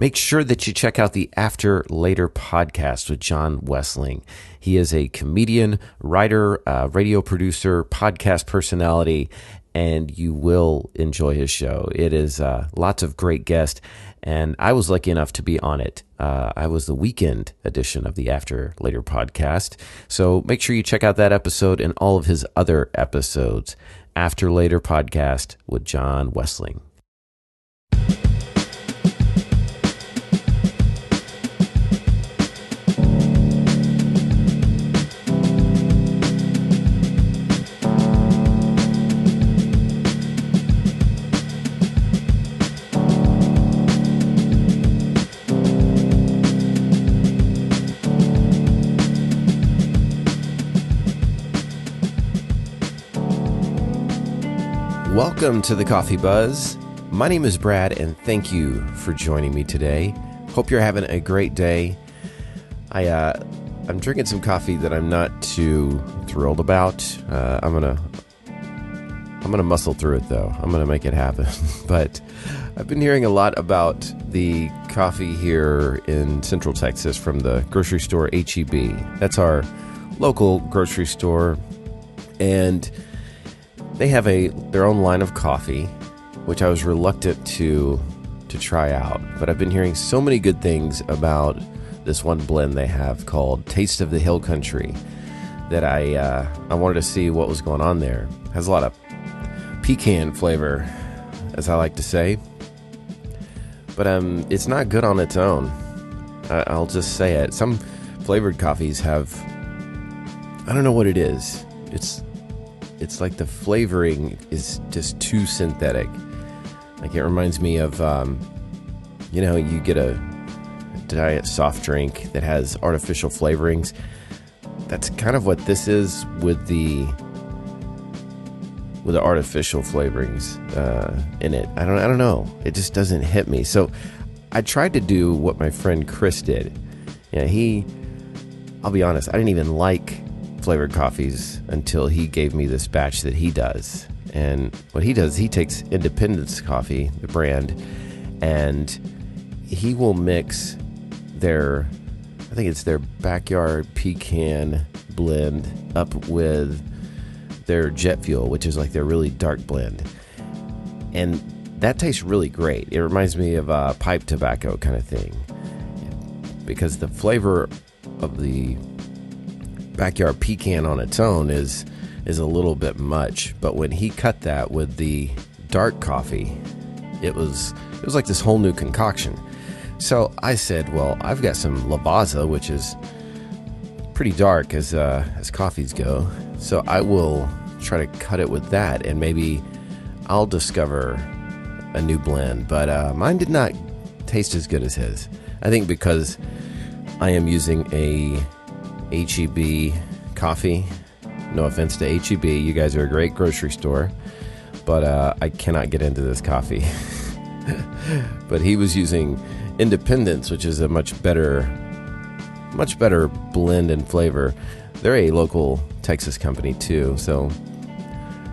make sure that you check out the After Later podcast with John Wessling. He is a comedian, writer, uh, radio producer, podcast personality, and you will enjoy his show. It is uh, lots of great guests, and I was lucky enough to be on it. Uh, I was the weekend edition of the After Later podcast. So make sure you check out that episode and all of his other episodes. After Later podcast with John Wessling. Welcome to the Coffee Buzz. My name is Brad, and thank you for joining me today. Hope you're having a great day. I uh, I'm drinking some coffee that I'm not too thrilled about. Uh, I'm gonna I'm gonna muscle through it though. I'm gonna make it happen. but I've been hearing a lot about the coffee here in Central Texas from the grocery store HEB. That's our local grocery store, and they have a their own line of coffee, which I was reluctant to to try out. But I've been hearing so many good things about this one blend they have called Taste of the Hill Country that I uh, I wanted to see what was going on there. It has a lot of pecan flavor, as I like to say, but um, it's not good on its own. I, I'll just say it. Some flavored coffees have I don't know what it is. It's it's like the flavoring is just too synthetic. Like it reminds me of, um, you know, you get a diet soft drink that has artificial flavorings. That's kind of what this is with the with the artificial flavorings uh, in it. I don't, I don't know. It just doesn't hit me. So I tried to do what my friend Chris did. Yeah, he. I'll be honest. I didn't even like flavored coffees until he gave me this batch that he does. And what he does, he takes Independence Coffee, the brand, and he will mix their, I think it's their backyard pecan blend up with their jet fuel, which is like their really dark blend. And that tastes really great. It reminds me of a pipe tobacco kind of thing because the flavor of the backyard pecan on its own is is a little bit much. But when he cut that with the dark coffee, it was it was like this whole new concoction. So I said, well, I've got some Lavazza, which is pretty dark as uh, as coffees go. So I will try to cut it with that, and maybe I'll discover a new blend. But uh, mine did not taste as good as his. I think because I am using a HEB coffee. No offense to HEB, you guys are a great grocery store, but uh, I cannot get into this coffee. but he was using Independence, which is a much better, much better blend and flavor. They're a local Texas company too, so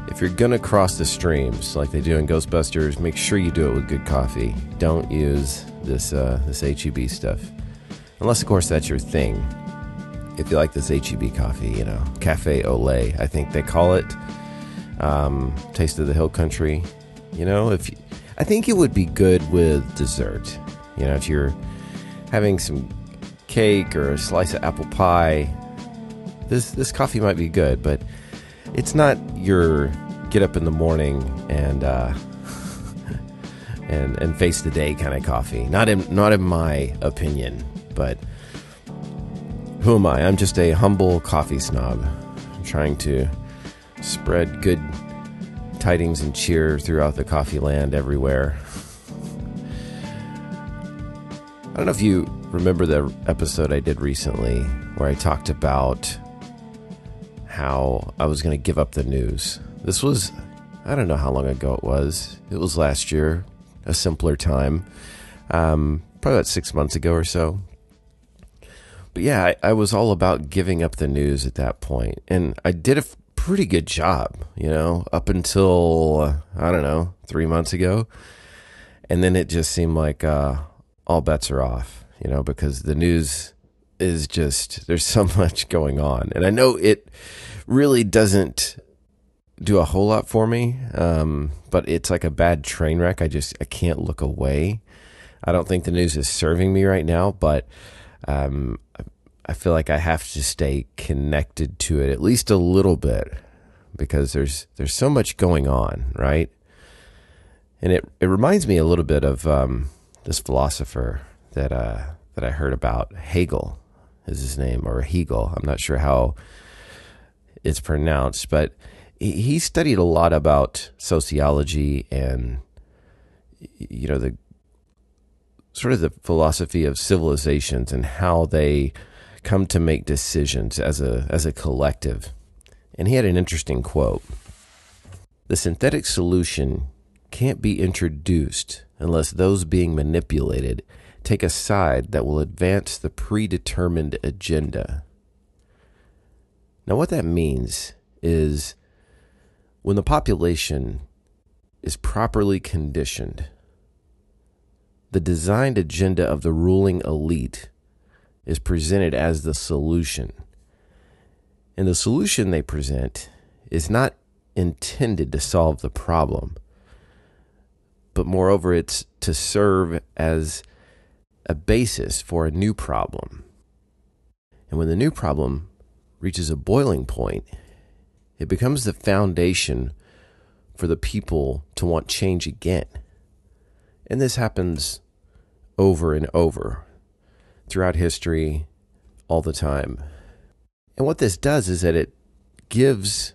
if you're gonna cross the streams like they do in Ghostbusters, make sure you do it with good coffee. Don't use this uh, this HEB stuff, unless of course that's your thing if you like this HEB coffee, you know, Cafe Olé, I think they call it. Um, Taste of the Hill Country. You know, if you, I think it would be good with dessert. You know, if you're having some cake or a slice of apple pie, this this coffee might be good, but it's not your get up in the morning and uh, and and face the day kind of coffee. Not in not in my opinion, but who am I? I'm just a humble coffee snob trying to spread good tidings and cheer throughout the coffee land everywhere. I don't know if you remember the episode I did recently where I talked about how I was going to give up the news. This was, I don't know how long ago it was. It was last year, a simpler time. Um, probably about six months ago or so but yeah, I, I, was all about giving up the news at that point, and I did a f- pretty good job, you know, up until uh, I don't know three months ago, and then it just seemed like uh, all bets are off, you know, because the news is just, there's so much going on. And I know it really doesn't do a whole lot for me, um, but it's like a bad train wreck. I just, I can't look away. I don't think the news is serving me right now, but um, I feel like I have to stay connected to it at least a little bit because there's there's so much going on, right? And it it reminds me a little bit of um, this philosopher that uh, that I heard about. Hegel is his name, or Hegel. I'm not sure how it's pronounced, but he studied a lot about sociology and you know the sort of the philosophy of civilizations and how they come to make decisions as a as a collective. And he had an interesting quote. The synthetic solution can't be introduced unless those being manipulated take a side that will advance the predetermined agenda. Now, what that means is when the population is properly conditioned, the designed agenda of the ruling elite is presented as the solution. And the solution they present is not intended to solve the problem, but moreover, it's to serve as a basis for a new problem. And when the new problem reaches a boiling point, it becomes the foundation for the people to want change again. And this happens over and over throughout history all the time. And what this does is that it gives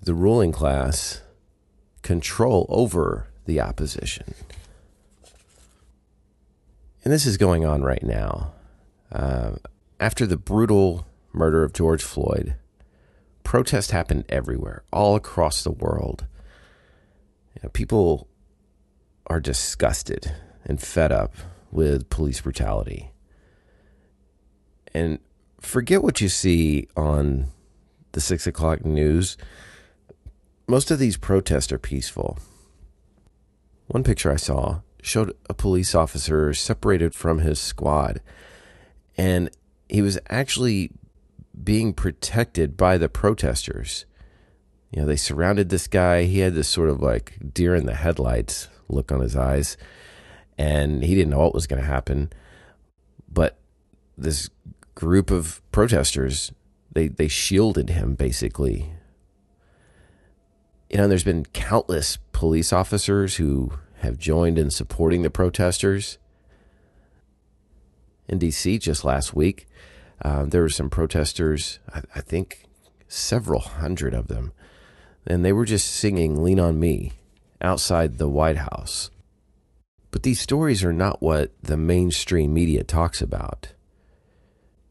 the ruling class control over the opposition. And this is going on right now. Uh, after the brutal murder of George Floyd, protests happened everywhere, all across the world. You know, people are disgusted and fed up with police brutality and forget what you see on the six o'clock news. Most of these protests are peaceful. One picture I saw showed a police officer separated from his squad, and he was actually being protected by the protesters. You know, they surrounded this guy. He had this sort of like deer in the headlights look on his eyes, and he didn't know what was going to happen. But this group of protesters. They they shielded him basically. You know, there's been countless police officers who have joined in supporting the protesters. In D.C. just last week, uh, there were some protesters. I, I think several hundred of them, and they were just singing "Lean on Me" outside the White House. But these stories are not what the mainstream media talks about.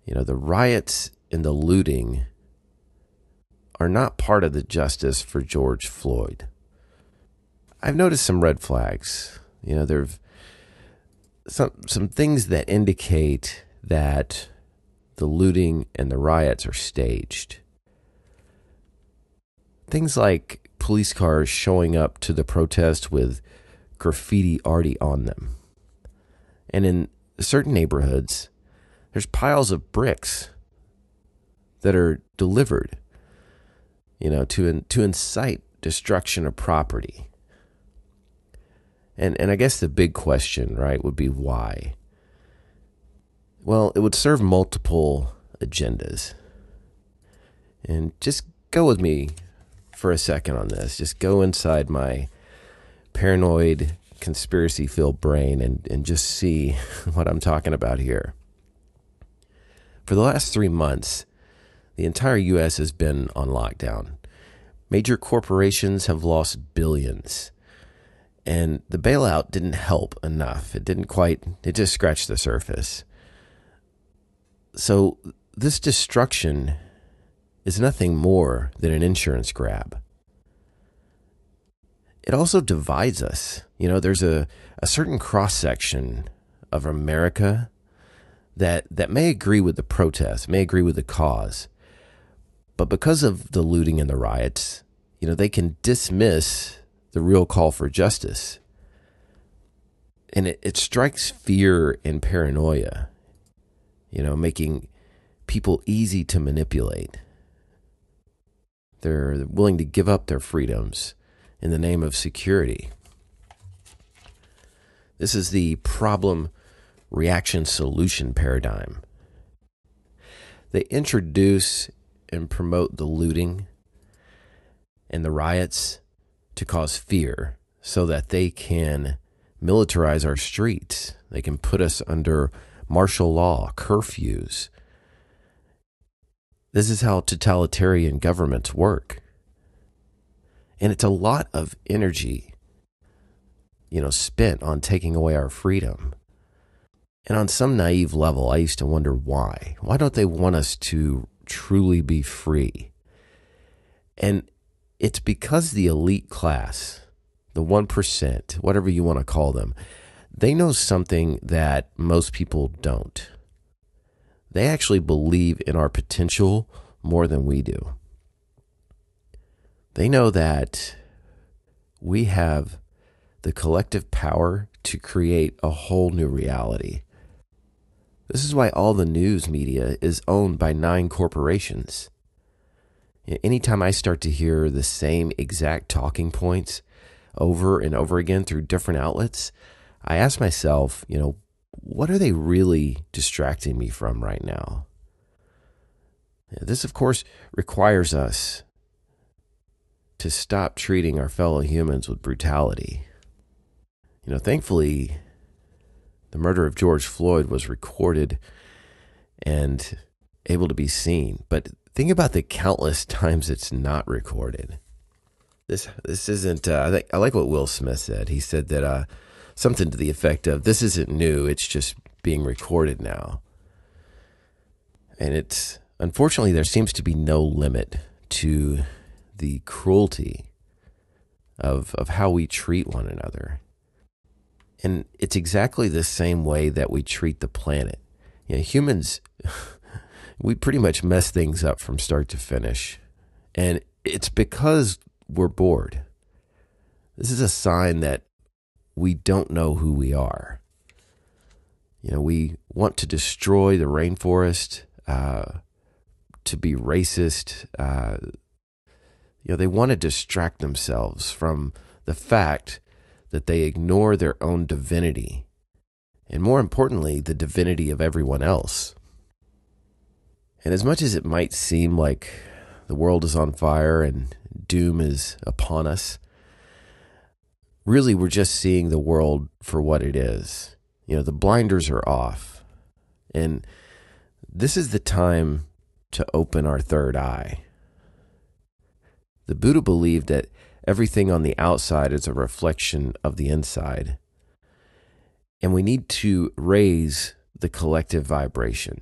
You know, the riots and the looting are not part of the justice for George Floyd. I've noticed some red flags. You know, there've some some things that indicate that the looting and the riots are staged. Things like police cars showing up to the protest with graffiti already on them. And in certain neighborhoods, there's piles of bricks that are delivered, you know, to to incite destruction of property. And and I guess the big question, right, would be why. Well, it would serve multiple agendas. And just go with me for a second on this. Just go inside my paranoid conspiracy filled brain and, and just see what I'm talking about here. For the last three months, the entire U.S. has been on lockdown. Major corporations have lost billions. And the bailout didn't help enough. It didn't quite, it just scratched the surface. So, this destruction is nothing more than an insurance grab. It also divides us. You know, there's a, a certain cross section of America that that may agree with the protest, may agree with the cause, but because of the looting and the riots, you know, they can dismiss the real call for justice. and it, it strikes fear and paranoia, you know, making people easy to manipulate. They're willing to give up their freedoms in the name of security. This is the problem reaction solution paradigm. They introduce and promote the looting and the riots to cause fear so that they can militarize our streets. They can put us under martial law, curfews. This is how totalitarian governments work. And it's a lot of energy, you know, spent on taking away our freedom. And on some naive level, I used to wonder why. Why don't they want us to truly be free? And it's because the elite class, the 1%, whatever you want to call them, they know something that most people don't. They actually believe in our potential more than we do. They know that we have the collective power to create a whole new reality. This is why all the news media is owned by nine corporations. Anytime I start to hear the same exact talking points over and over again through different outlets, I ask myself, you know, what are they really distracting me from right now? This, of course, requires us to stop treating our fellow humans with brutality. You know, thankfully, the murder of George Floyd was recorded and able to be seen. But think about the countless times it's not recorded. This this isn't. Uh, I, think, I like what Will Smith said. He said that uh, something to the effect of, "This isn't new. It's just being recorded now." And it's unfortunately there seems to be no limit to the cruelty of of how we treat one another. And it's exactly the same way that we treat the planet. You know, humans, we pretty much mess things up from start to finish. And it's because we're bored. This is a sign that we don't know who we are. You know, we want to destroy the rainforest, uh, to be racist. Uh, you know, they want to distract themselves from the fact that they ignore their own divinity, and more importantly, the divinity of everyone else. And as much as it might seem like the world is on fire and doom is upon us, really we're just seeing the world for what it is. You know, the blinders are off. And this is the time to open our third eye. The Buddha believed that everything on the outside is a reflection of the inside. And we need to raise the collective vibration.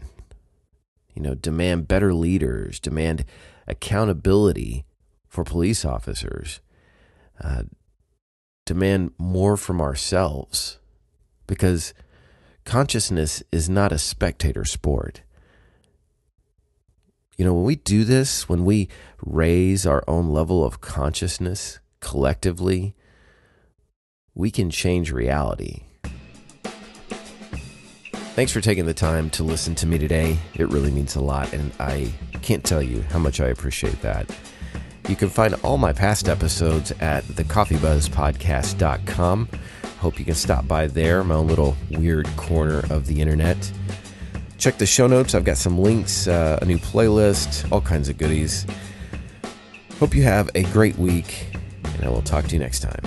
You know, demand better leaders, demand accountability for police officers, uh, demand more from ourselves because consciousness is not a spectator sport. You know, when we do this, when we raise our own level of consciousness collectively, we can change reality. Thanks for taking the time to listen to me today. It really means a lot, and I can't tell you how much I appreciate that. You can find all my past episodes at thecoffeebuzzpodcast.com. Hope you can stop by there, my own little weird corner of the internet. Check the show notes. I've got some links, uh, a new playlist, all kinds of goodies. Hope you have a great week, and I will talk to you next time.